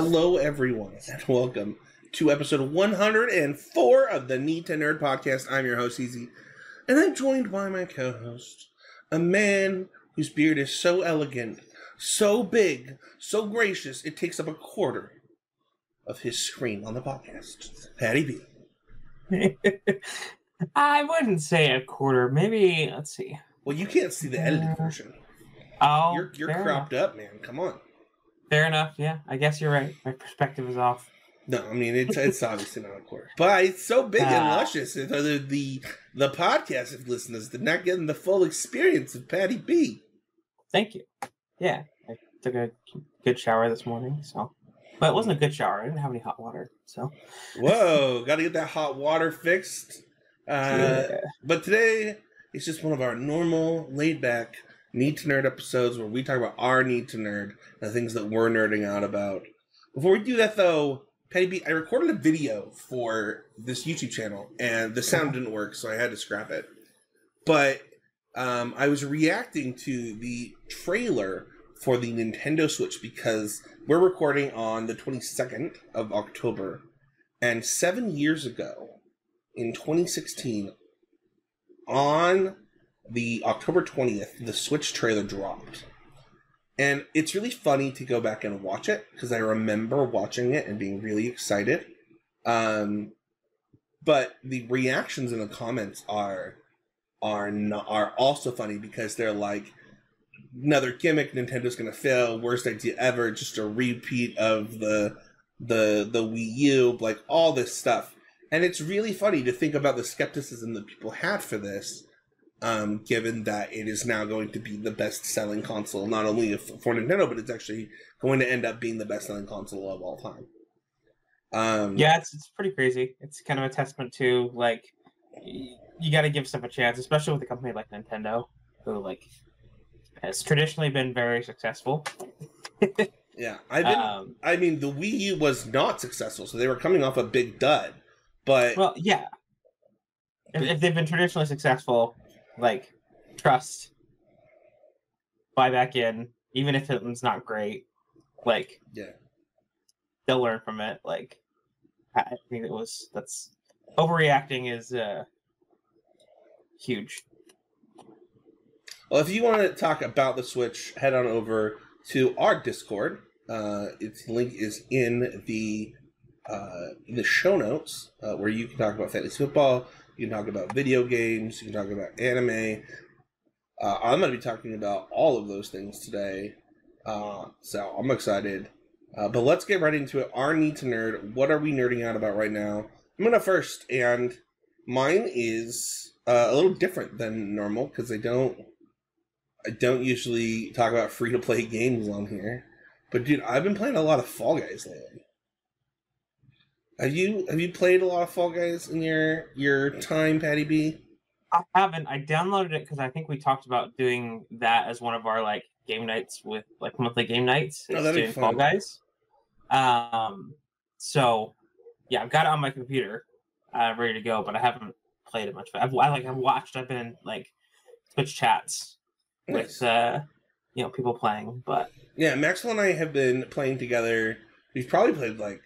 Hello, everyone, and welcome to episode 104 of the Need to Nerd podcast. I'm your host, Heezy, and I'm joined by my co host, a man whose beard is so elegant, so big, so gracious, it takes up a quarter of his screen on the podcast. Paddy B. I wouldn't say a quarter. Maybe let's see. Well, you can't see the edited uh, version. Oh, You're, you're cropped up, man. Come on. Fair enough. Yeah, I guess you're right. My perspective is off. No, I mean it's it's obviously not a quarter, but it's so big and Ah. luscious. And the the the podcast listeners they're not getting the full experience of Paddy B. Thank you. Yeah, I took a good shower this morning, so. But it wasn't a good shower. I didn't have any hot water, so. Whoa, got to get that hot water fixed. Uh, yeah. But today it's just one of our normal, laid back need to nerd episodes where we talk about our need to nerd, and the things that we're nerding out about. Before we do that, though, Paddy B, I recorded a video for this YouTube channel, and the sound didn't work, so I had to scrap it. But um, I was reacting to the trailer for the Nintendo Switch because we're recording on the 22nd of October, and seven years ago, in 2016, on the October 20th, the Switch trailer dropped. And it's really funny to go back and watch it because I remember watching it and being really excited. Um, but the reactions in the comments are are not, are also funny because they're like another gimmick Nintendo's going to fail, worst idea ever, just a repeat of the the the Wii U, like all this stuff. And it's really funny to think about the skepticism that people had for this um, given that it is now going to be the best selling console, not only for Nintendo, but it's actually going to end up being the best selling console of all time. Um, Yeah, it's it's pretty crazy. It's kind of a testament to like you got to give stuff a chance, especially with a company like Nintendo, who like has traditionally been very successful. yeah. I've been, Um, I mean, the Wii U was not successful, so they were coming off a big dud. But well, yeah. If, if they've been traditionally successful, like trust, buy back in, even if it's not great. Like yeah, they'll learn from it. Like I think it was that's overreacting is uh huge. Well, if you want to talk about the Switch, head on over to our Discord. Uh, its link is in the uh, in the show notes, uh, where you can talk about fantasy football, you can talk about video games, you can talk about anime. Uh, I'm going to be talking about all of those things today, uh, so I'm excited. Uh, but let's get right into it. Our need to nerd. What are we nerding out about right now? I'm gonna first, and mine is uh, a little different than normal because I don't I don't usually talk about free to play games on here, but dude, I've been playing a lot of Fall Guys lately. Have you have you played a lot of Fall Guys in your your time, Paddy B? I haven't. I downloaded it because I think we talked about doing that as one of our like game nights with like monthly game nights. Oh, that'd doing Fall. Guys. Um. So, yeah, I've got it on my computer, uh, ready to go, but I haven't played it much. But I've I, like I've watched. I've been in like Twitch chats Nice. with uh, you know, people playing, but Yeah, Maxwell and I have been playing together. We've probably played like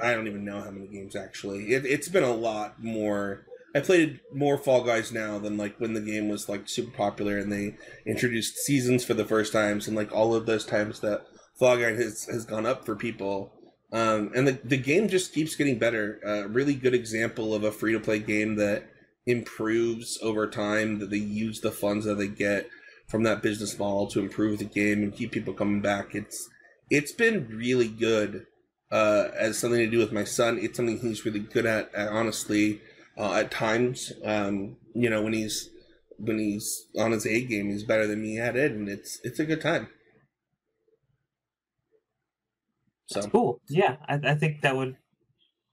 I don't even know how many games actually. It, it's been a lot more. I played more Fall Guys now than like when the game was like super popular and they introduced seasons for the first times and like all of those times that Fall Guys has, has gone up for people. Um, and the, the game just keeps getting better. A really good example of a free to play game that improves over time, that they use the funds that they get from that business model to improve the game and keep people coming back. It's it's been really good uh, as something to do with my son. It's something he's really good at. at honestly, uh, at times, um, you know, when he's when he's on his A game, he's better than me at it, and it's it's a good time. So it's cool. Yeah, I, I think that would.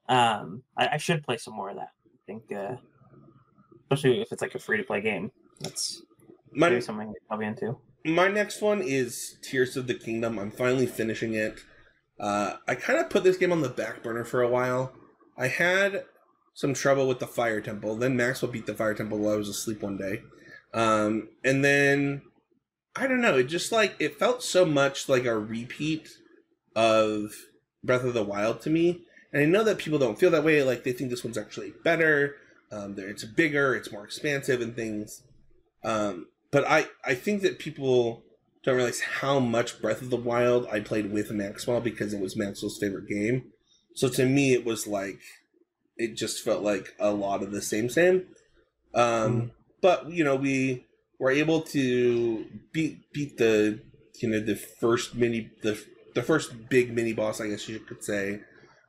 Um, I, I should play some more of that. I think, uh, especially if it's like a free to play game. That's my maybe something I'll be into. my next one is Tears of the Kingdom. I'm finally finishing it. Uh, I kind of put this game on the back burner for a while. I had some trouble with the Fire Temple. Then Maxwell beat the Fire Temple while I was asleep one day. Um, and then I don't know. It just like it felt so much like a repeat of Breath of the Wild to me. And I know that people don't feel that way. Like they think this one's actually better. Um, it's bigger, it's more expansive, and things. Um, but I I think that people don't realize how much Breath of the Wild I played with Maxwell because it was Maxwell's favorite game. So to me, it was like it just felt like a lot of the same same. Um, But you know, we were able to beat beat the you know the first mini the the first big mini boss, I guess you could say,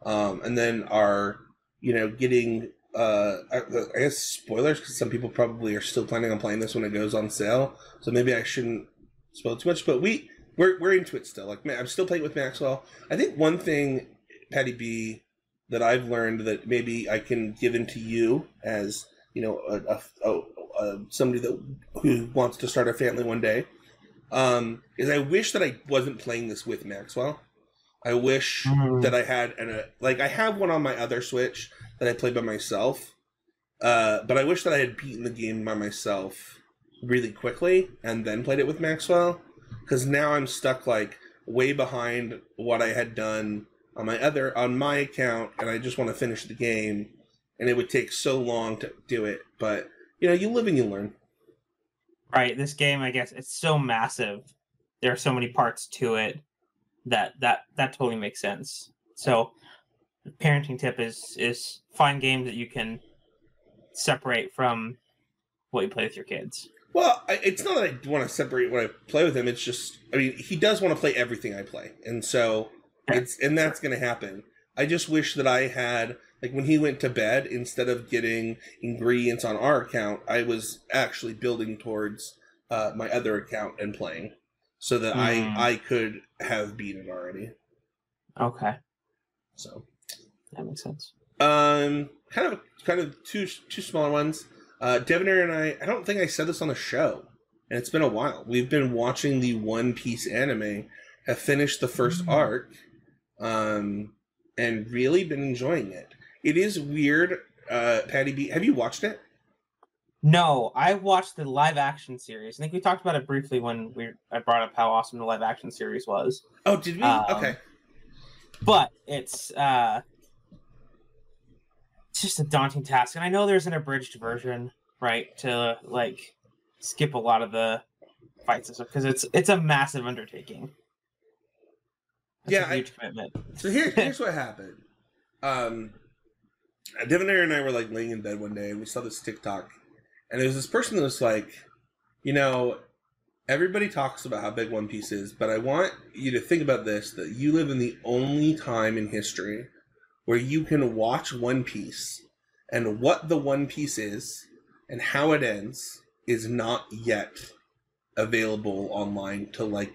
um, and then our you know getting uh, I, I guess spoilers because some people probably are still planning on playing this when it goes on sale. So maybe I shouldn't spoil too much. But we we're we're into it still. Like man, I'm still playing with Maxwell. I think one thing, Paddy B, that I've learned that maybe I can give into you as you know a, a, a, somebody that who wants to start a family one day. Um, is I wish that I wasn't playing this with Maxwell. I wish Mm. that I had an a, like I have one on my other Switch that I play by myself. Uh, but I wish that I had beaten the game by myself really quickly and then played it with Maxwell. Because now I'm stuck like way behind what I had done on my other on my account, and I just want to finish the game, and it would take so long to do it. But you know, you live and you learn. right this game i guess it's so massive there are so many parts to it that that that totally makes sense so parenting tip is is find games that you can separate from what you play with your kids Well, I, it's not that I want to separate when I play with him. It's just, I mean, he does want to play everything I play, and so it's and that's going to happen. I just wish that I had like when he went to bed, instead of getting ingredients on our account, I was actually building towards uh, my other account and playing, so that Mm. I I could have beaten already. okay So, that makes sense um, kind of kind of two two smaller ones. Uh, Devonair and I, I don't think I said this on the show, and it's been a while. We've been watching the One Piece anime, have finished the first Mm. arc, um, and really been enjoying it. It is weird, uh, Paddy B. Have you watched it? no i watched the live action series i think we talked about it briefly when we i brought up how awesome the live action series was Oh, did we? Um, okay. but it's uh it's just a daunting task. And i know there's an abridged version right to like skip a lot of the fights and stuff because it's it's a massive undertaking. It's Yeah, a I- huge commitment. So here, here's what happened. Um, Devonair and I were like laying in bed one day, and we saw this TikTok, and there was this person that was like, you know, everybody talks about how big One Piece is, but I want you to think about this: that you live in the only time in history where you can watch One Piece, and what the One Piece is and how it ends is not yet available online to like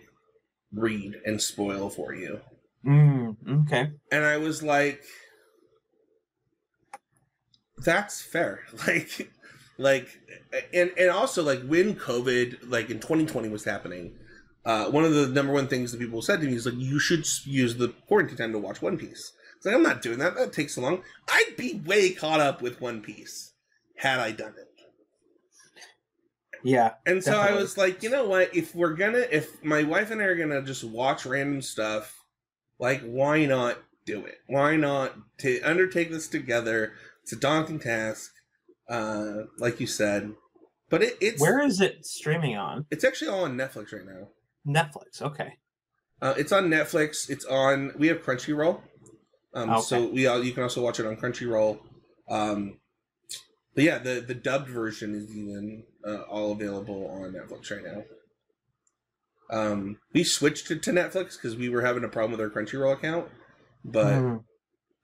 read and spoil for you mm, okay and I was like, "That's fair." Like, like, and and also like when COVID, like in 2020, was happening, uh, one of the number one things that people said to me is like, "You should use the quarantine time to watch One Piece." It's like I'm not doing that. That takes so long. I'd be way caught up with One Piece had I done it. yeah And so I was like, you know what? If we're gonna, if my wife and I are gonna just watch random stuff, like, why not do it? Why not to undertake this together? It's a daunting task, uh, like you said, but it, it's where is it streaming on it's actually all on Netflix right now. netflix okay Uh, it's on Netflix. It's on. We have Crunchyroll, um, Okay. so we all, you can also watch it on Crunchyroll. Um, but yeah, the the dubbed version is even uh, all available on Netflix right now. Um, we switched it to Netflix because we were having a problem with our Crunchyroll account, but Mm,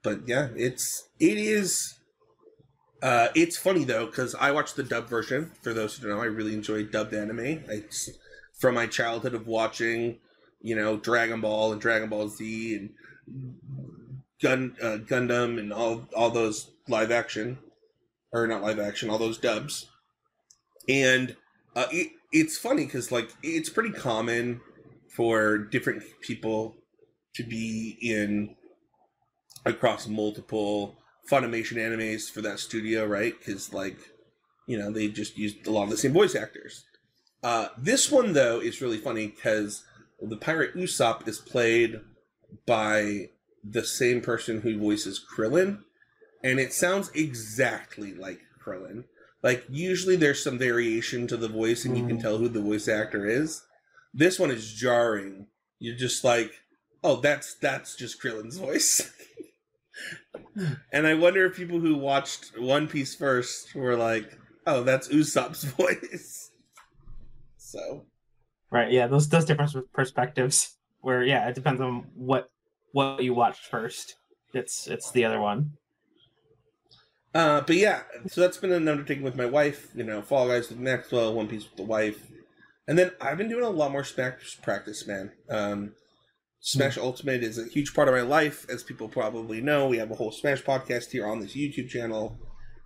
but yeah, it's it is. Uh, it's funny though because I watched the dubbed version. For those who don't know, I really enjoy dubbed anime. It's from my childhood of watching, you know, Dragon Ball and Dragon Ball Z and Gun uh, Gundam and all all those live action, or not live action, all those dubs. And uh, it, it's funny because like it's pretty common for different people to be in across multiple Funimation animes for that studio, right? Because like, you know, they just used a lot of the same voice actors. Uh, this one though is really funny because the pirate Usopp is played by the same person who voices Krillin, and it sounds exactly like Krillin. Like usually there's some variation to the voice, and you can Mm. tell who the voice actor is. This one is jarring. You're just like, oh, that's that's just Krillin's voice. and I wonder if people who watched One Piece first were like, oh, that's Usopp's voice. So Right. Yeah. Those those different perspectives. Where yeah, it depends on what what you watched first. It's it's the other one. Uh, but yeah, so that's been an undertaking with my wife. You know, Fall Guys with Maxwell, One Piece with the wife, and then I've been doing a lot more Smash practice, man. Um, Smash Ultimate is a huge part of my life, as people probably know. We have a whole Smash podcast here on this YouTube channel,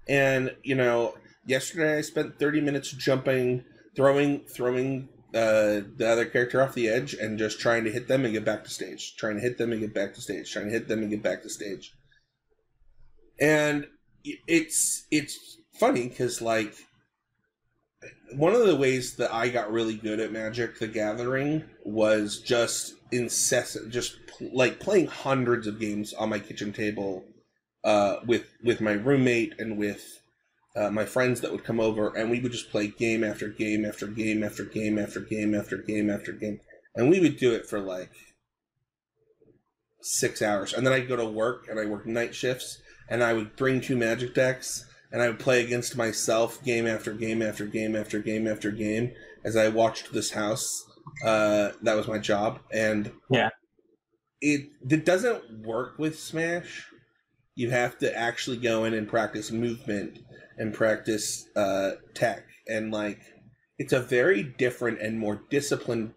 and you know, yesterday I spent thirty minutes jumping, throwing, throwing uh, the other character off the edge, and just trying to hit them and get back to stage, trying to hit them and get back to stage, trying to hit them and get back to stage, and it's it's funny because like one of the ways that I got really good at Magic the Gathering was just incessant, just pl- like playing hundreds of games on my kitchen table uh, with with my roommate and with uh, my friends that would come over, and we would just play game after game after game after game after game after game after game, and we would do it for like six hours, and then I'd go to work and I work night shifts, and I would bring two Magic decks and I would play against myself game after game after game after game after game as I watched this house. Uh, that was my job, and Yeah. it it doesn't work with Smash. You have to actually go in and practice movement and practice uh, tech, and like it's a very different and more disciplined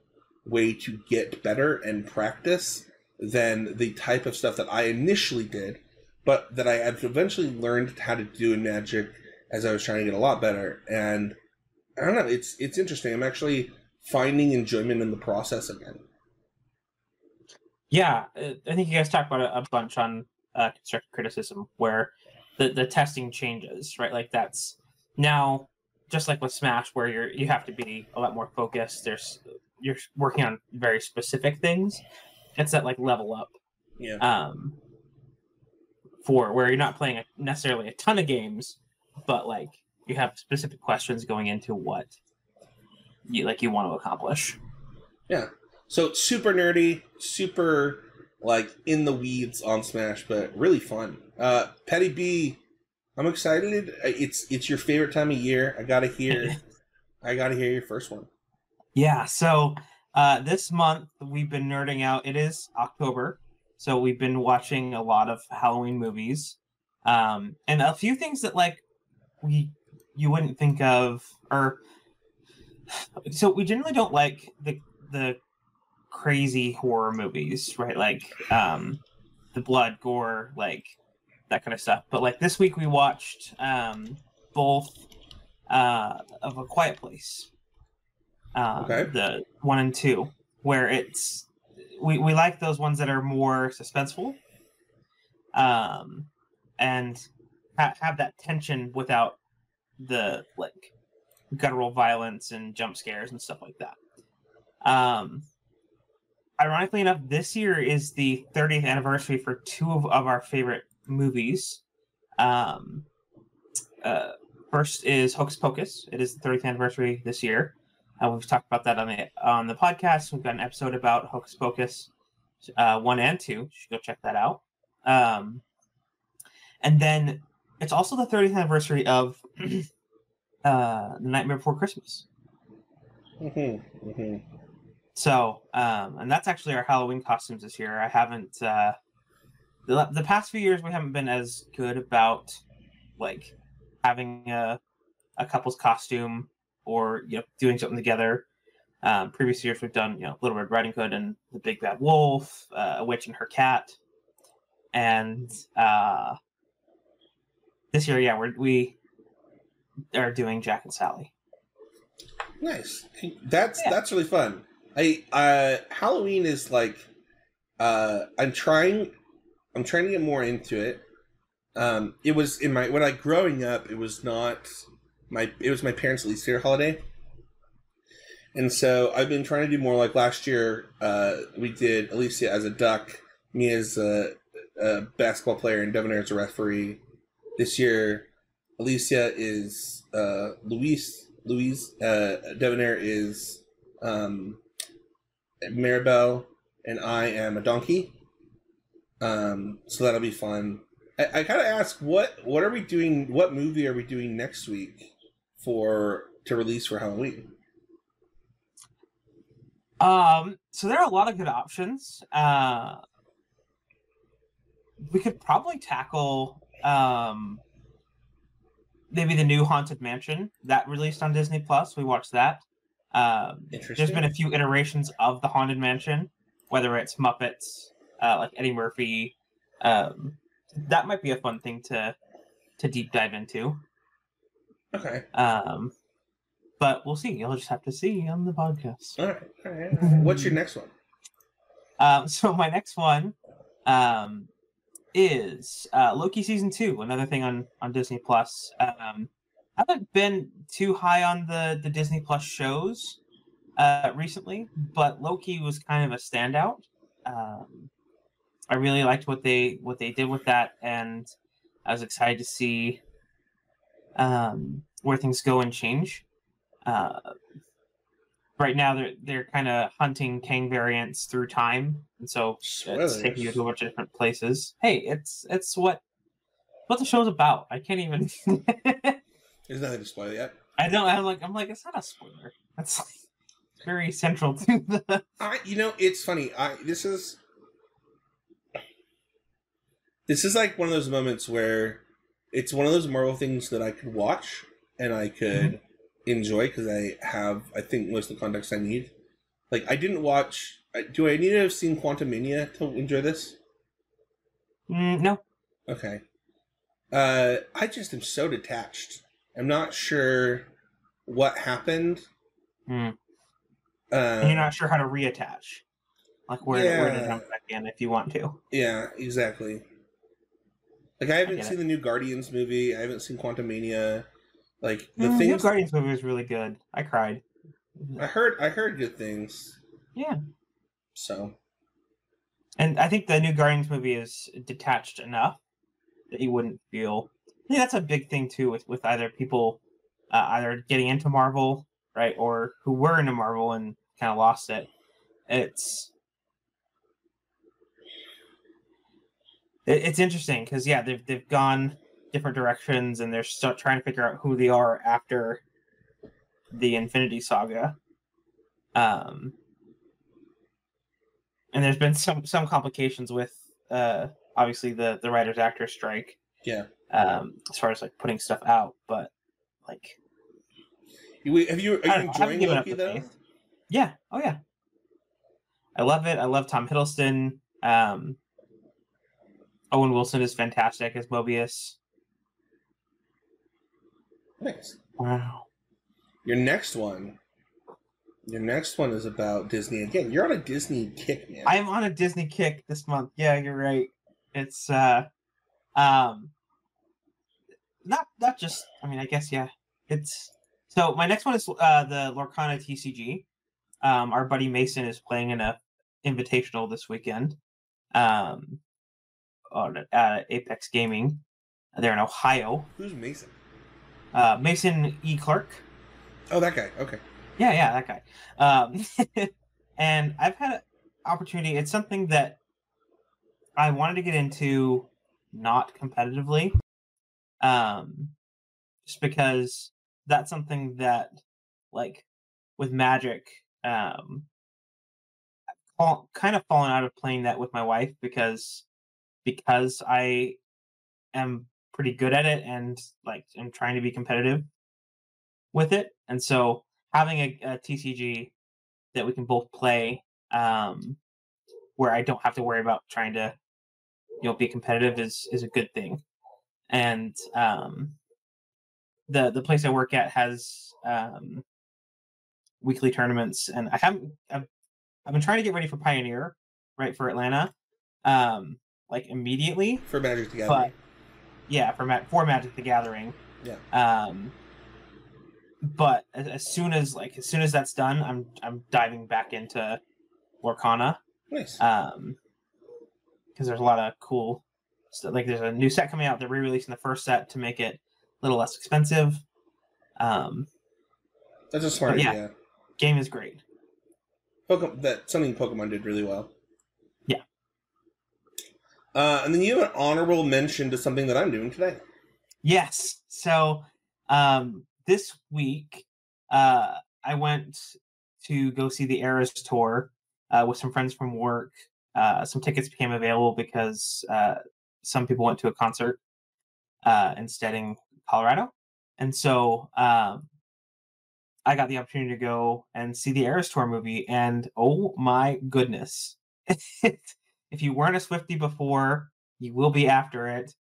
way to get better and practice than the type of stuff that I initially did but that I eventually learned how to do in Magic as I was trying to get a lot better. And I don't know, it's it's interesting. I'm actually finding enjoyment in the process again. Yeah, uh, I think you guys talked about it a bunch on uh, constructive criticism, where the the testing changes, right? Like that's now just like with Smash, where you're you have to be a lot more focused. There's you're working on very specific things. It's that like level up Yeah. um, for where you're not playing a, necessarily a ton of games, but like you have specific questions going into what you like you want to accomplish. Yeah. So super nerdy, super like in the weeds on Smash, but really fun. Uh Paddy B, I'm excited. Uh, It's it's your favorite time of year. I gotta hear I gotta hear your first one. Yeah, so uh, this month we've been nerding out. It is October, so we've been watching a lot of Halloween movies, um, and a few things that like we you wouldn't think of, or so we generally don't like the the crazy horror movies, right? Like um, the blood, gore, like that kind of stuff. But like this week we watched um, both uh, of A Quiet Place um, Okay. the one and two, where it's we, we like those ones that are more suspenseful, um, and ha- have that tension without the like guttural violence and jump scares and stuff like that. Um, ironically enough, this year is the 30th anniversary for two of, of our favorite movies. Um, uh, first is Hocus Pocus. It is the 30th anniversary this year. Uh, we've talked about that on the on the podcast. We've got an episode about Hocus Pocus uh, one and two. You should go check that out. Um, and then it's also the 30th anniversary of uh, The Nightmare Before Christmas. Mm-hmm, mm-hmm. So, um, and that's actually our Halloween costumes this year. I haven't uh, the the past few years we haven't been as good about like having a a couple's costume or you know doing something together. Um, previous years we've done you know Little Red Riding Hood and the Big Bad Wolf, uh, a witch and her cat, and uh, this year yeah we're, we are doing Jack and Sally. Nice. That's Yeah. that's really fun. I uh Halloween is like uh I'm trying I'm trying to get more into it. Um it was in my when I growing up it was not my it was my parents' least favorite holiday. And so I've been trying to do more like last year uh we did Alicia as a duck Me as a, a basketball player and Devonair as a referee. This year, Alicia is uh, Luis. Louise uh, Devonair is um, Mirabel, and I am a donkey. Um, so that'll be fun. I, I gotta ask, what what are we doing? What movie are we doing next week for to release for Halloween? Um, so there are a lot of good options. Uh, we could probably tackle um, maybe the new Haunted Mansion that released on Disney Plus. We watched that. Um, Interesting. there's been a few iterations of the Haunted Mansion, whether it's Muppets, uh, like Eddie Murphy. Um, that might be a fun thing to to deep dive into. Okay. Um, but we'll see. You'll just have to see on the podcast. All right. All right. All right. What's your next one? Um, so my next one um, is uh, Loki season two, another thing on on Disney Plus. Um, I haven't been too high on the the Disney Plus shows uh, recently, but Loki was kind of a standout. Um, I really liked what they what they did with that, and I was excited to see um, where things go and change. Uh, right now, they're they're kind of hunting Kang variants through time, and so it's taking you to a bunch of different places. Hey, it's it's what what the show's about. I can't even. There's nothing to spoil yet. I don't. I'm like I'm like it's not a spoiler. That's like very central to the. I, you know, it's funny. I this is this is like one of those moments where it's one of those Marvel things that I could watch and I could enjoy because I have, I think, most of the context I need. Like, I didn't watch. Do I need to have seen Quantumania to enjoy this? Mm, no, Okay. Uh, I just am so detached. I'm not sure what happened. Mm. You're not sure how to reattach, like where where to Yeah. jump back in if you want to. Yeah, exactly. Like I haven't get seen it. the new Guardians movie. I haven't seen Quantumania. Like the Mm, New Guardians movie was really good. I cried. I heard, I heard good things. Yeah, So and I think the new Guardians movie is detached enough that you wouldn't feel. I think that's a big thing too with with either people uh, either getting into Marvel right or who were into Marvel and kind of lost it. It's it, it's interesting because yeah they've they've gone different directions and they're still trying to figure out who they are after the Infinity Saga. Um, and there's been some some complications with uh obviously the the writers actor strike yeah, um as far as like putting stuff out but like you, have you? Are you know, enjoying up Loki the though? faith. yeah oh yeah i love it i love tom hiddleston um owen wilson is fantastic as mobius Thanks. wow Your next one. Your next one is about Disney again. You're on a Disney kick, man. i'm on a disney kick this month yeah you're right it's uh um not not just i mean i guess yeah it's so my next one is uh the lorcana tcg um our buddy mason is playing in a invitational this weekend um on uh, apex gaming they're in ohio Who's Mason? uh mason e clark Oh, that guy. Okay. yeah, yeah, that guy. Um, and I've had an opportunity. It's something that I wanted to get into, not competitively, um, just because that's something that, like, with Magic, um, kind of fallen out of playing that with my wife because because I am pretty good at it and like i'm trying to be competitive with it. And so having a, a TCG that we can both play, um, where I don't have to worry about trying to, you know, be competitive is is a good thing. And um, the the place I work at has um, weekly tournaments, and I haven't. I've, I've been trying to get ready for Pioneer, right for Atlanta, um, like immediately For Magic the Gathering. but yeah, for Ma- for Magic the Gathering. Yeah. Um, but as, as soon as like as soon as that's done, I'm I'm diving back into Lorcana. Nice. Um, because there's a lot of cool stuff. Like there's a new set coming out. They're re-releasing the first set to make it a little less expensive. Um, That's a smart yeah. idea. game is great. Pokemon, that something Pokemon did really well. Yeah. Uh, and then you have an honorable mention to something that I'm doing today. Yes. So um, this week, uh, I went to go see the Eras tour uh, with some friends from work. Uh, some tickets became available because uh, some people went to a concert uh, instead in Colorado, and so um, I got the opportunity to go and see the Eras tour movie. And oh my goodness, if you weren't a Swifty before, you will be after it.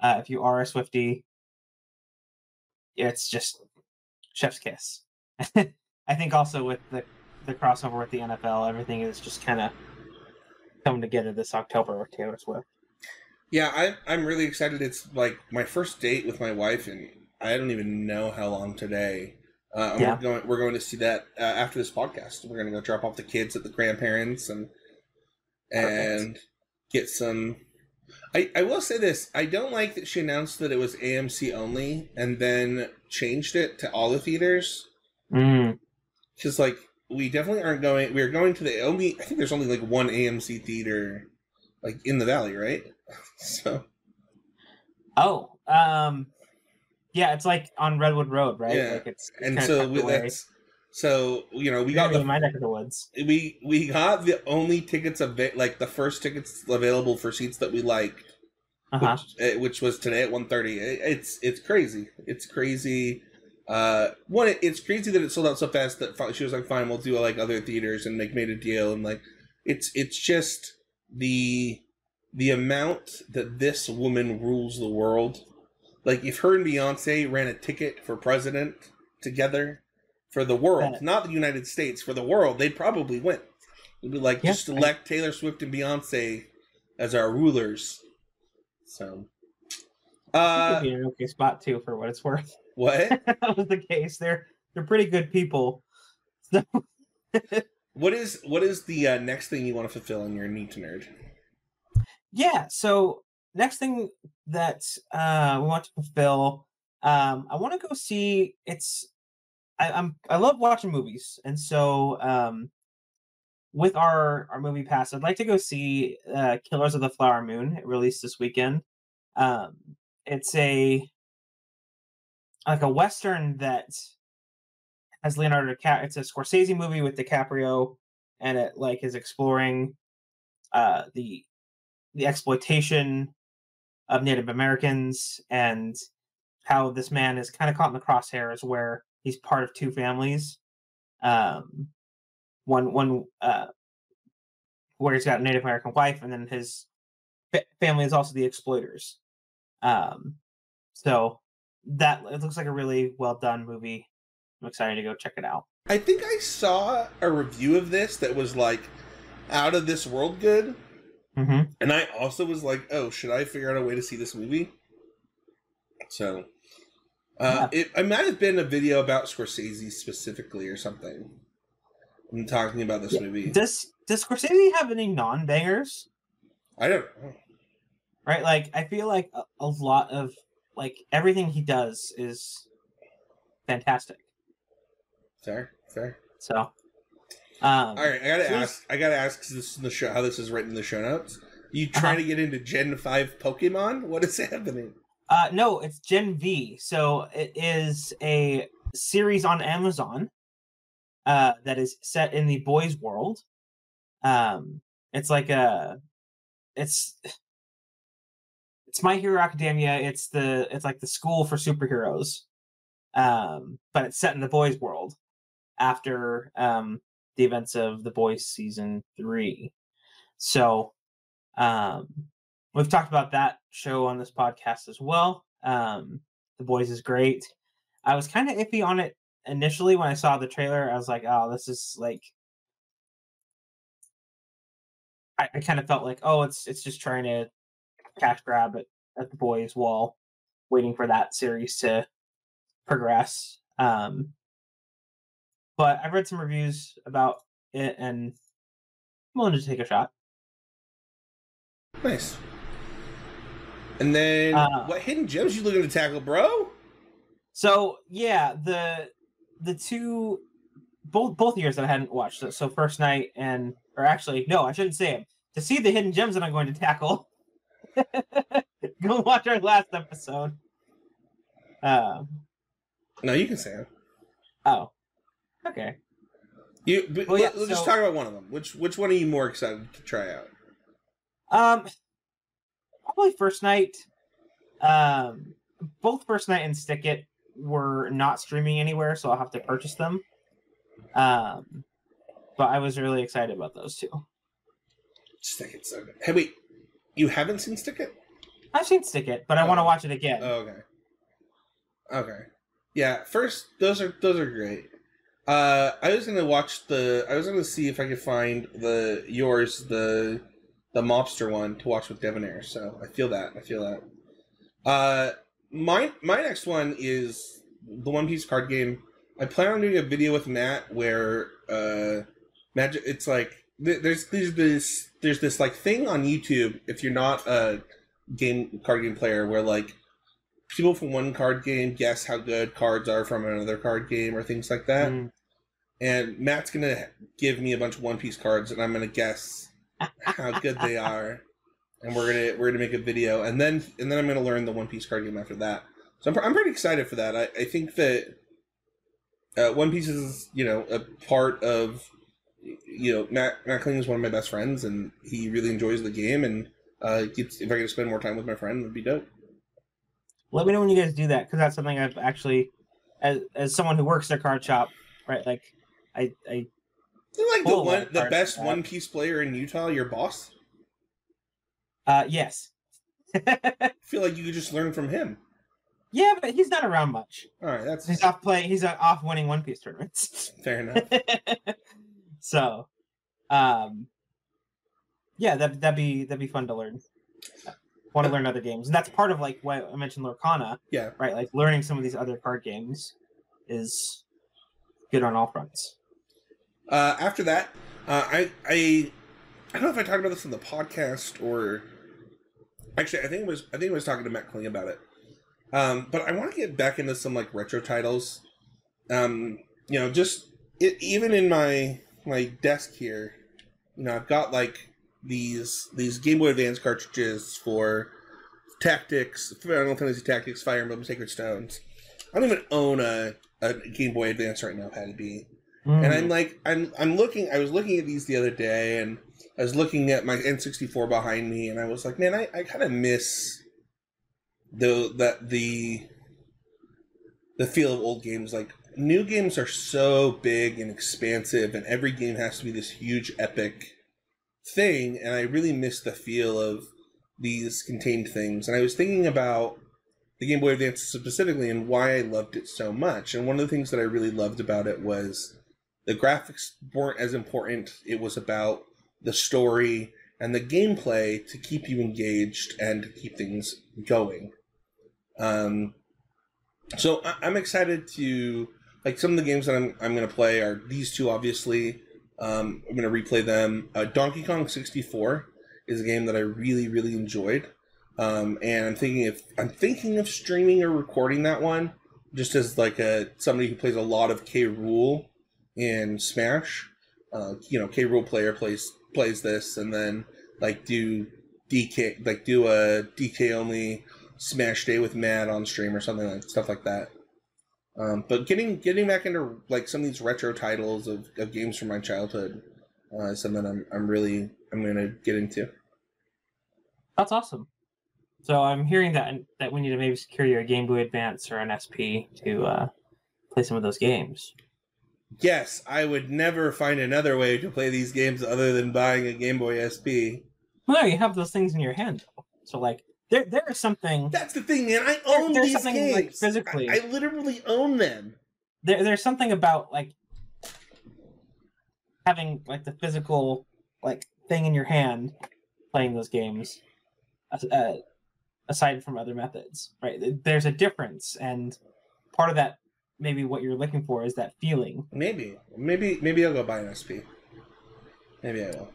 Uh, if you are a Swifty, it's just chef's kiss. I think also with the the crossover with the NFL, everything is just kind of coming together this October with Taylor Swift. Yeah, I, I'm really excited. It's like my first date with my wife, and I don't even know how long today. Uh, Yeah. we're going. We're going to see that uh, after this podcast. We're going to go drop off the kids at the grandparents and and get some. I, I will say this. I don't like that she announced that it was AMC only and then changed it to all the theaters. Mm. Because like we definitely aren't going. We're going to the only. I think there's only like one AMC theater, like in the valley, right? So Oh, um, yeah, it's like on Redwood Road, right? Yeah, Like it's, it's and so we, that's so you know we got the my neck of the woods. we we got the only tickets of like the first tickets available for seats that we liked, Uh-huh. which, uh, which was today at 1.30. It, it's it's crazy. It's crazy. Uh, one, it, it's crazy that it sold out so fast that she was like, "Fine, we'll do like other theaters," and like made a deal. And like, it's it's just the the amount that this woman rules the world. Like, if her and Beyonce ran a ticket for president together for the world, not the United States, for the world, they'd probably win. It'd be like just I- elect Taylor Swift and Beyonce as our rulers. So, Uh, uh, be an okay spot too, for what it's worth. what? that was the case. They're they're pretty good people. So What is what is the uh, next thing you want to fulfill in your need to nerd? Yeah. So next thing that uh, we want to fulfill, um, I want to go see. It's I, I'm I love watching movies, and so um, with our our movie pass, I'd like to go see uh, Killers of the Flower Moon. It released this weekend. Um, it's a like a western that has Leonardo DiCaprio. It's a Scorsese movie with DiCaprio, and it like is exploring uh, the the exploitation of Native Americans and how this man is kind of caught in the crosshairs where he's part of two families. Um, one one uh, where he's got a Native American wife, and then his fa- family is also the exploiters. Um, so that it looks like a really well done movie. I'm excited to go check it out. I think I saw a review of this that was like out of this world good, Mm-hmm. and I also was like, "Oh, should I figure out a way to see this movie?" So, uh, it I might have been a video about Scorsese specifically or something. I'm talking about this Yeah. movie. Does Does Scorsese have any non bangers? I don't know. Right, like I feel like a, a lot of like everything he does is fantastic. Fair, fair. So, um, All right, I gotta so ask. I gotta ask this in the show. How this is written in the show notes. You trying to get into Gen Five Pokemon? What is happening? Uh, no, it's Gen V. So it is a series on Amazon uh, that is set in the boys' world. Um, it's like a, it's, it's My Hero Academia. It's the, it's like the school for superheroes, um, but it's set in the boys' world after um, the events of the boys season three. So, um, we've talked about that show on this podcast as well. Um, the Boys is great. I was kind of iffy on it initially when I saw the trailer. I was like, oh, this is like. I, I kind of felt like, oh, it's it's just trying to cash grab at, at the boys wall, waiting for that series to progress. Um, but I've read some reviews about it, and I'm willing to take a shot. Nice. And then, Uh, what hidden gems you looking to tackle, bro? So yeah, the the two both both years that I hadn't watched. So, so first night and or actually no, I shouldn't say it. To see the hidden gems that I'm going to tackle, go watch our last episode. Um. No, you can say it. Oh. Okay. You, but Well, yeah, let, us just so- talk about one of them. Which which one are you more excited to try out? Um. Probably first night. Um. Both first night and Stick It were not streaming anywhere, so I'll have to purchase them. Um. But I was really excited about those two. Stick it so good. Hey, wait, you haven't seen Stick It? I've seen Stick It, but I Oh. want to watch it again. Oh, okay. Okay. Yeah, first those are those are great. Uh I was gonna watch the I was gonna see if I could find the yours, the the mobster one to watch with Debonair, so I feel that. I feel that. Uh my my next one is the One Piece card game. I plan on doing a video with Matt where uh Magic it's like th- there's there's this there's this like thing on YouTube if you're not a game card game player where like people from one card game guess how good cards are from another card game or things like that. Mm. And Matt's gonna give me a bunch of One Piece cards, and I'm gonna guess how good they are. And we're gonna we're gonna make a video, and then and then I'm gonna learn the One Piece card game after that. So I'm, I'm pretty excited for that. I, I think that uh, One Piece is you know a part of you know Matt Matt Kling is one of my best friends, and he really enjoys the game. And uh, gets, if I get to spend more time with my friend, it'd be dope. Let me know when you guys do that because that's something I've actually, as as someone who works their card shop, right? Like, I I like the one, the best shop. One Piece player in Utah. Your boss. uh yes, I feel like you could just learn from him. yeah, but he's not around much. All right, that's He's off playing. He's uh, off winning One Piece tournaments. fair enough. so, um, yeah, that that'd be that'd be fun to learn. Want to learn other games, and that's part of like what I mentioned, Lorcana, Yeah. right? Like learning some of these other card games is good on all fronts. Uh, after that, uh, I I I don't know if I talked about this in the podcast or actually I think it was I think I was talking to Matt Kling about it. Um, but I want to get back into some like retro titles. Um, you know, just it, even in my my desk here, you know, I've got like these these Game Boy Advance cartridges for Tactics, Final Fantasy Tactics, Fire Emblem, Sacred Stones. I don't even own a, a Game Boy Advance right now, Paddy B and Mm. I'm like, I'm I'm looking. I was looking at these the other day, and I was looking at my N64 behind me, and I was like, man, I, I kind of miss the that the the feel of old games. Like new games are so big and expansive, and every game has to be this huge epic thing, and I really miss the feel of these contained things. And I was thinking about the Game Boy Advance specifically and why I loved it so much. And one of the things that I really loved about it was the graphics weren't as important. It was about the story and the gameplay to keep you engaged and to keep things going. Um, so I- I'm excited to like some of the games that I'm I'm going to play are these two. Obviously, um, I'm going to replay them. Uh, Donkey Kong 64 is a game that I really really enjoyed, um, and I'm thinking if I'm thinking of streaming or recording that one just as like a somebody who plays a lot of K. Rool in Smash. Uh, you know, K. Rool player plays plays this, and then like do DK like do a DK only Smash Day with Matt on stream or something like stuff like that. Um, but getting getting back into like some of these retro titles of, of games from my childhood uh, is something I'm I'm really I'm gonna get into. That's awesome. So I'm hearing that that we need to maybe secure your Game Boy Advance or an SP to uh, play some of those games. Yes, I would never find another way to play these games other than buying a Game Boy SP. Well, no, you have those things in your hand. Though. So like there there is something That's the thing, man. I own there's these games. like, physically- I, I literally own them. there there's something about like having like the physical like thing in your hand playing those games uh, aside from other methods right there's a difference and part of that maybe what you're looking for is that feeling Maybe, maybe, maybe I'll go buy an SP. Maybe I will.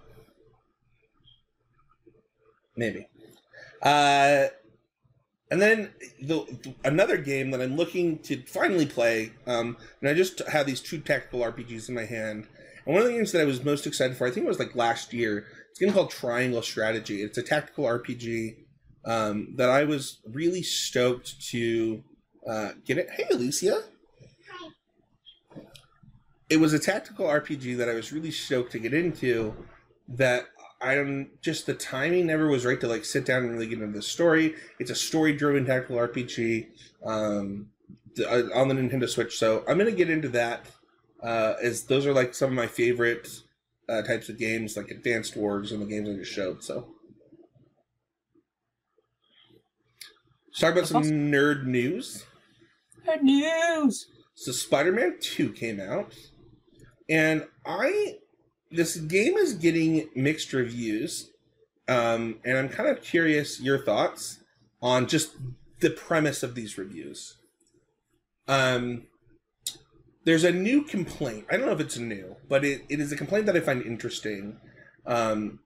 maybe. Uh, and then the, another game that I'm looking to finally play, um, and I just have these two tactical RPGs in my hand. And one of the games that I was most excited for, I think it was like last year. It's a game called Triangle Strategy. It's a tactical RPG um, that I was really stoked to uh, get it. Hey, Alicia. It was a tactical RPG that I was really stoked to get into. That I'm just the timing never was right to like sit down and really get into the story. It's a story-driven tactical RPG um, uh, on the Nintendo Switch, so I'm gonna get into that. Uh, as those are like some of my favorite uh, types of games, like Advanced Wars and the games I just showed. So, let's talk about some awesome. nerd news. Good news. So Spider-Man 2 came out, and I this game is getting mixed reviews. Um, and I'm kind of curious your thoughts on just the premise of these reviews. Um, there's a new complaint. I don't know if it's new, but it, it is a complaint that I find interesting. Um,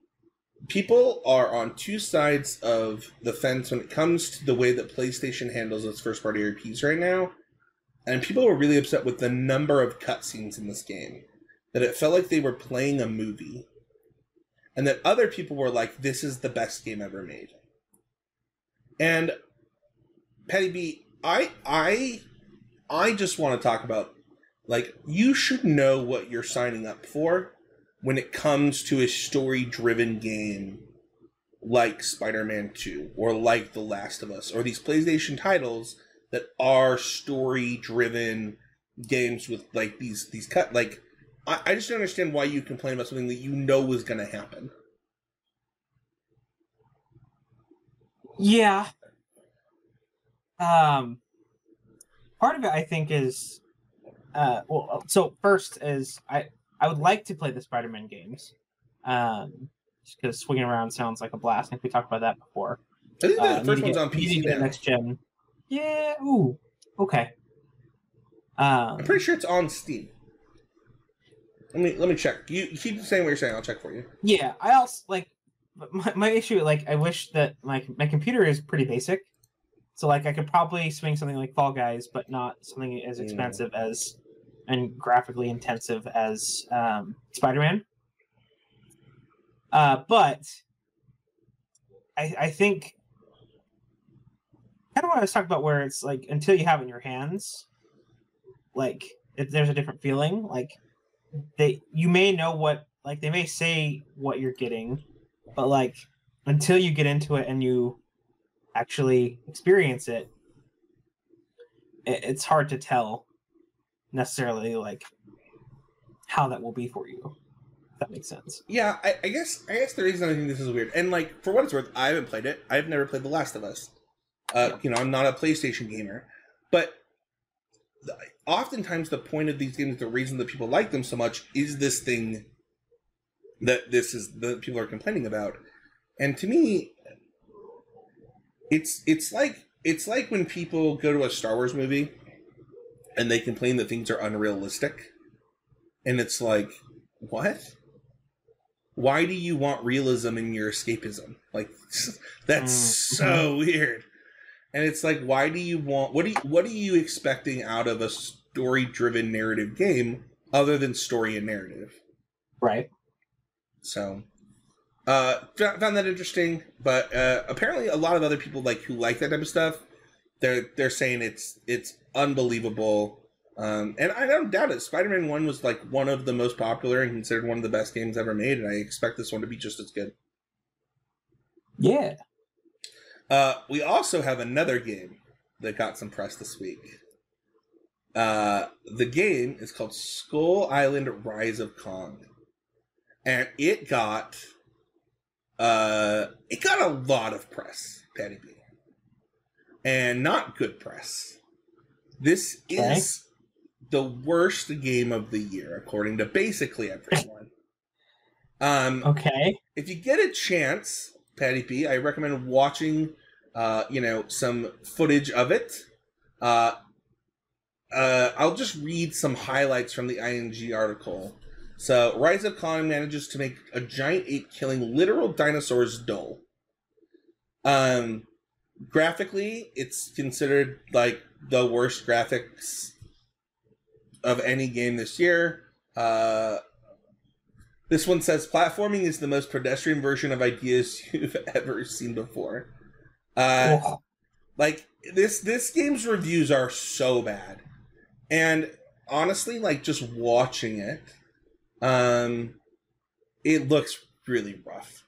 people are on two sides of the fence when it comes to the way that PlayStation handles its first party RPs right now. And people are really upset with the number of cutscenes in this game. That it felt like they were playing a movie. And that other people were like, this is the best game ever made. And Paddy B, I I I just want to talk about like you should know what you're signing up for when it comes to a story driven game like Spider-Man 2 or like The Last of Us or these PlayStation titles that are story driven games with like these these cut like I, I just don't understand why you complain about something that you know is gonna happen. Yeah. Um part of it I think is uh well so first is I I would like to play the Spider-Man games. Um because swinging around sounds like a blast. I think we talked about that before. I think the Uh, first one's get- on PC now. next gen. Yeah. Ooh. Okay. Um, I'm pretty sure it's on Steam. Let me let me check. You, keep saying what you're saying. I'll check for you. yeah. I also like my, my issue. Like, I wish that my my computer is pretty basic, so like I could probably swing something like Fall Guys, but not something as Mm. expensive as and graphically intensive as um, Spider Man. Uh, but I I think kind of what I was talking about, where it's like until you have it in your hands, like it, there's a different feeling. Like they, you may know what, like they may say what you're getting, but like until you get into it and you actually experience it, it it's hard to tell necessarily like how that will be for you. If that makes sense. Yeah, I, I guess I guess the reason I think this is weird, and like for what it's worth, I haven't played it. I've never played The Last of Us. Uh, You know, I'm not a PlayStation gamer, but the, oftentimes the point of these games, the reason that people like them so much, is this thing that this is that people are complaining about, and to me, it's it's like it's like when people go to a Star Wars movie and they complain that things are unrealistic, and it's like, what? why do you want realism in your escapism? Like that's Mm, so weird. And it's like, why do you want what do you, what are you expecting out of a story driven narrative game other than story and narrative? Right. So uh found that interesting, but uh apparently a lot of other people like who like that type of stuff, they're they're saying it's it's unbelievable. Um, and I don't doubt it. Spider-Man One was like one of the most popular and considered one of the best games ever made, and I expect this one to be just as good. Yeah. Uh, we also have another game that got some press this week. Uh, the game is called Skull Island: Rise of Kong, and it got uh, it got a lot of press, Paddy B, and not good press. This Okay. is the worst game of the year, according to basically everyone. Um, Okay. if you get a chance, Paddy B, I recommend watching, uh, you know, some footage of it. Uh, uh, I'll just read some highlights from the IGN article. So, Rise of Kong manages to make a giant ape killing literal dinosaurs dull. Um, graphically, it's considered like the worst graphics of any game this year. Uh, this one says platforming is the most pedestrian version of ideas you've ever seen before. Uh, Oh, like this this game's reviews are so bad and honestly like just watching it um it looks really rough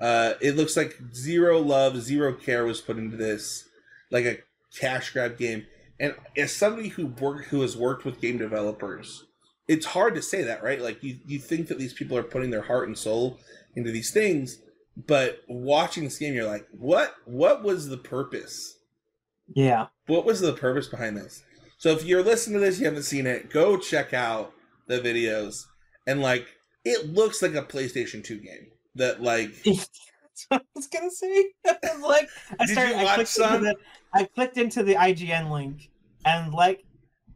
uh it looks like zero love zero care was put into this like a cash grab game and as somebody who worked who has worked with game developers it's hard to say that right like you you think that these people are putting their heart and soul into these things but watching this game you're like what what was the purpose yeah. what was the purpose behind this? So if you're listening to this, you haven't seen it, go check out the videos. And like, it looks like a PlayStation 2 game. That like, That's what I was gonna say. I'm like I Did started. you I watch clicked some? into the. I clicked into the IGN link, and like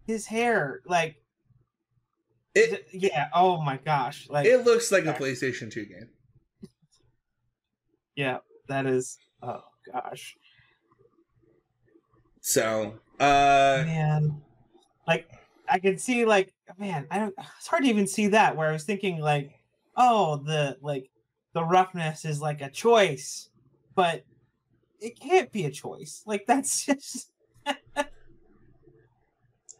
his hair, like it th- yeah. Oh my gosh! Like it looks like a PlayStation 2 game. yeah, that is. Oh gosh, So, uh, man. Like I could see, like man, I don't. It's hard to even see that. Where I was thinking, like, oh, the like the roughness is like a choice, but it can't be a choice. Like that's just.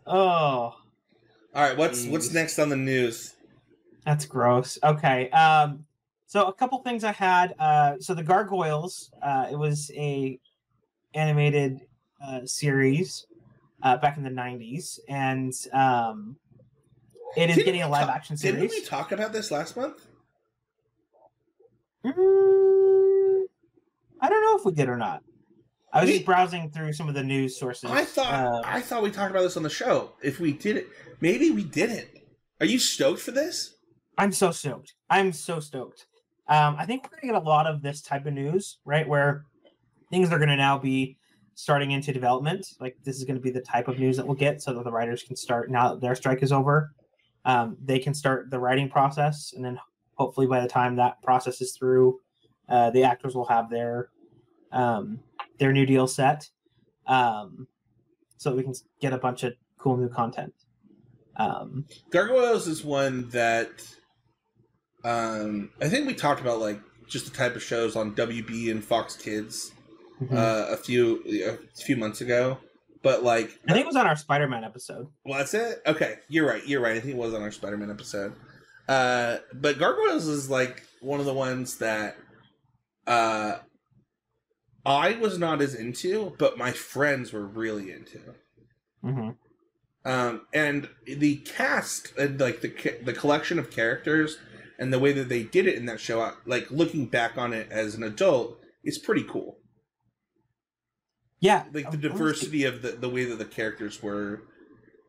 oh. all right, what's what's next on the news? That's gross. Okay. Um, so a couple things I had. Uh, so the Gargoyles. Uh, it was a animated uh, series uh, back in the '90s, and um, it is Didn't getting a live talk- action series. Didn't we talk about this last month? Mm, I don't know if we did or not. I was We- just browsing through some of the news sources. I thought uh, I thought we talked about this on the show. If we did it, maybe we didn't. Are you stoked for this? I'm so stoked. I'm so stoked. Um, I think we're gonna get a lot of this type of news, right? Where things are gonna now be starting into development. Like this is gonna be the type of news that we'll get, so that the writers can start now that their strike is over. Um, they can start the writing process, and then hopefully by the time that process is through, uh, the actors will have their um, their new deal set, um, so we can get a bunch of cool new content. Um, Gargoyles is one that um, I think we talked about, like just the type of shows on WB and Fox Kids mhm. uh, a few a few months ago. But like, I think it was on our Spider-Man episode. well, that's it. Okay, you're right. You're right. I think it was on our Spider-Man episode. Uh, but Gargoyles is like one of the ones that uh, I was not as into, but my friends were really into. hmm um, and the cast and like the the collection of characters and the way that they did it in that show, uh, like looking back on it as an adult, is pretty cool. Yeah, Like the diversity of the the way that the characters were,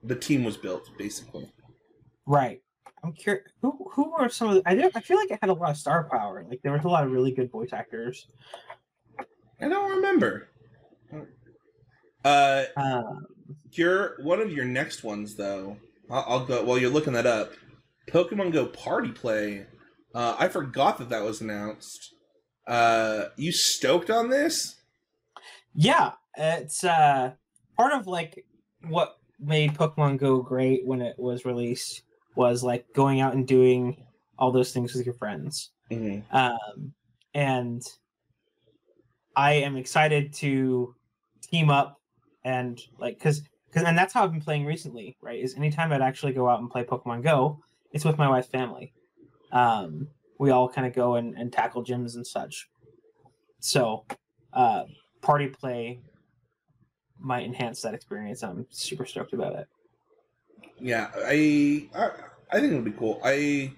the team was built basically. Right. I'm curious. Who who were some of? The, I did, I feel like it had a lot of star power. Like there was a lot of really good voice actors. I don't remember. Uh, Um, your one of your next ones though. I'll, I'll go while you're looking that up. Pokemon Go Party Play. Uh, I forgot that that was announced. Uh, you stoked on this? Yeah, it's uh part of like what made Pokemon Go great when it was released was like going out and doing all those things with your friends. Mm-hmm. um, and I am excited to team up and like because because and that's how I've been playing recently. Right, is anytime I'd actually go out and play Pokemon Go, it's with my wife's family. Um, we all kind of go and, and tackle gyms and such. So, uh, party play might enhance that experience. I'm super stoked about it. Yeah, I, I I think it'll be cool. I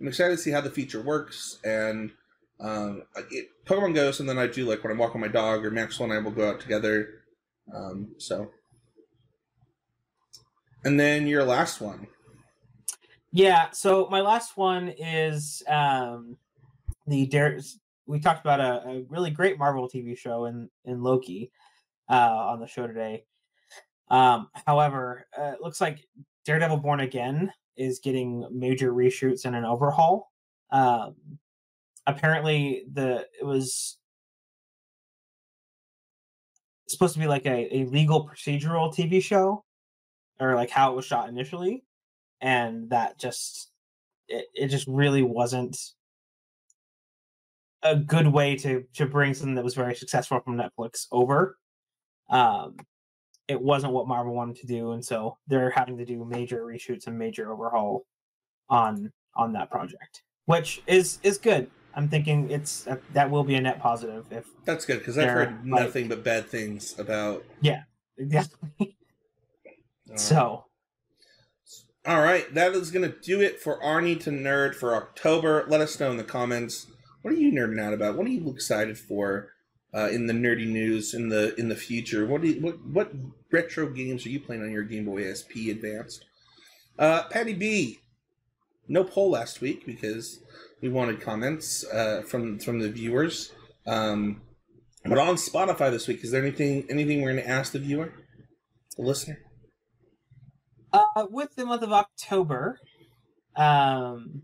I'm excited to see how the feature works and um, it, Pokemon Go. Something I do like when I'm walking my dog or Maxwell and I will go out together. Um, so, and then your last one. Yeah. So my last one is um, the Dare. We talked about a, a really great Marvel TV show in in Loki uh, on the show today. Um, however, uh, it looks like Daredevil Born Again is getting major reshoots and an overhaul. Um, apparently, the it was supposed to be like a, a legal procedural TV show, or like how it was shot initially, and that just it, it just really wasn't a good way to to bring something that was very successful from Netflix over. Um, it wasn't what Marvel wanted to do, and so they're having to do major reshoots and major overhaul on on that project, which is is good. I'm thinking it's uh, that will be a net positive if That's good because I've heard like- nothing but bad things about. Yeah, exactly. so All right, that is going to do it for Arnie to nerd for October. Let us know in the comments. What are you nerding out about? What are you excited for uh, in the nerdy news in the in the future? What you, what what retro games are you playing on your Game Boy SP Advanced? Uh, Paddy B, no poll last week because we wanted comments uh, from from the viewers. Um, but on Spotify this week, is there anything anything we're going to ask the viewer, the listener? uh, with the month of October, um,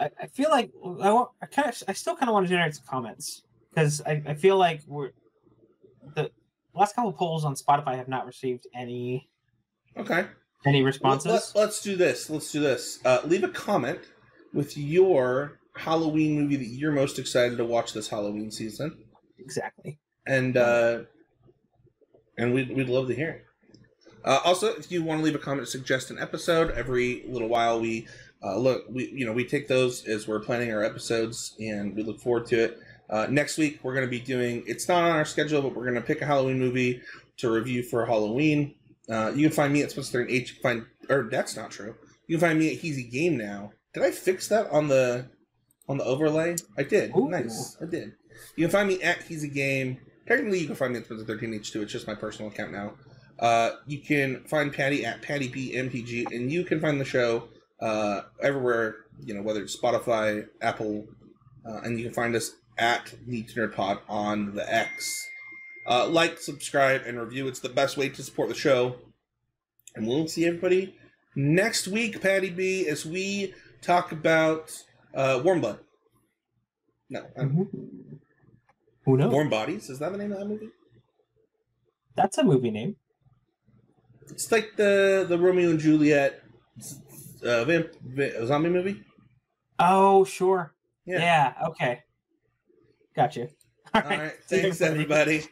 I, I feel like I, want, I kind of I still kind of want to generate some comments because I, I feel like we're the last couple of polls on Spotify have not received any Okay. any responses? Let, us do this. Let's do this. Uh, leave a comment with your Halloween movie that you're most excited to watch this Halloween season, exactly. and uh, and we'd we'd love to hear it. Uh, also, if you want to leave a comment, suggest an episode. Every little while, we uh, look. We you know we take those as we're planning our episodes, and we look forward to it. Uh, next week, we're going to be doing. It's not on our schedule, but we're going to pick a Halloween movie to review for Halloween. Uh, you can find me at Spencer and H. Find or that's not true. You can find me at Heezy Game now. Did I fix that on the on the overlay? I did. Ooh. Nice. I did. You can find me at Heezy Game. Technically, you can find me at Spencer Thirteen H two. It's just my personal account now. Uh, you can find Paddy at Paddy B and you can find the show uh, everywhere. You know whether it's Spotify, Apple, uh, and you can find us at Need to Nerd Pod on the X. Uh, like, subscribe, and review. It's the best way to support the show. And we'll see everybody next week, Paddy B, as we talk about uh, Warm Blood. No, um, Who knows? Warm Bodies. Is that the name of that movie? That's a movie name. It's like the the Romeo and Juliet uh, vamp, va- zombie movie. Oh, sure. Yeah. Yeah. okay. Gotcha. All right. Thanks, everybody.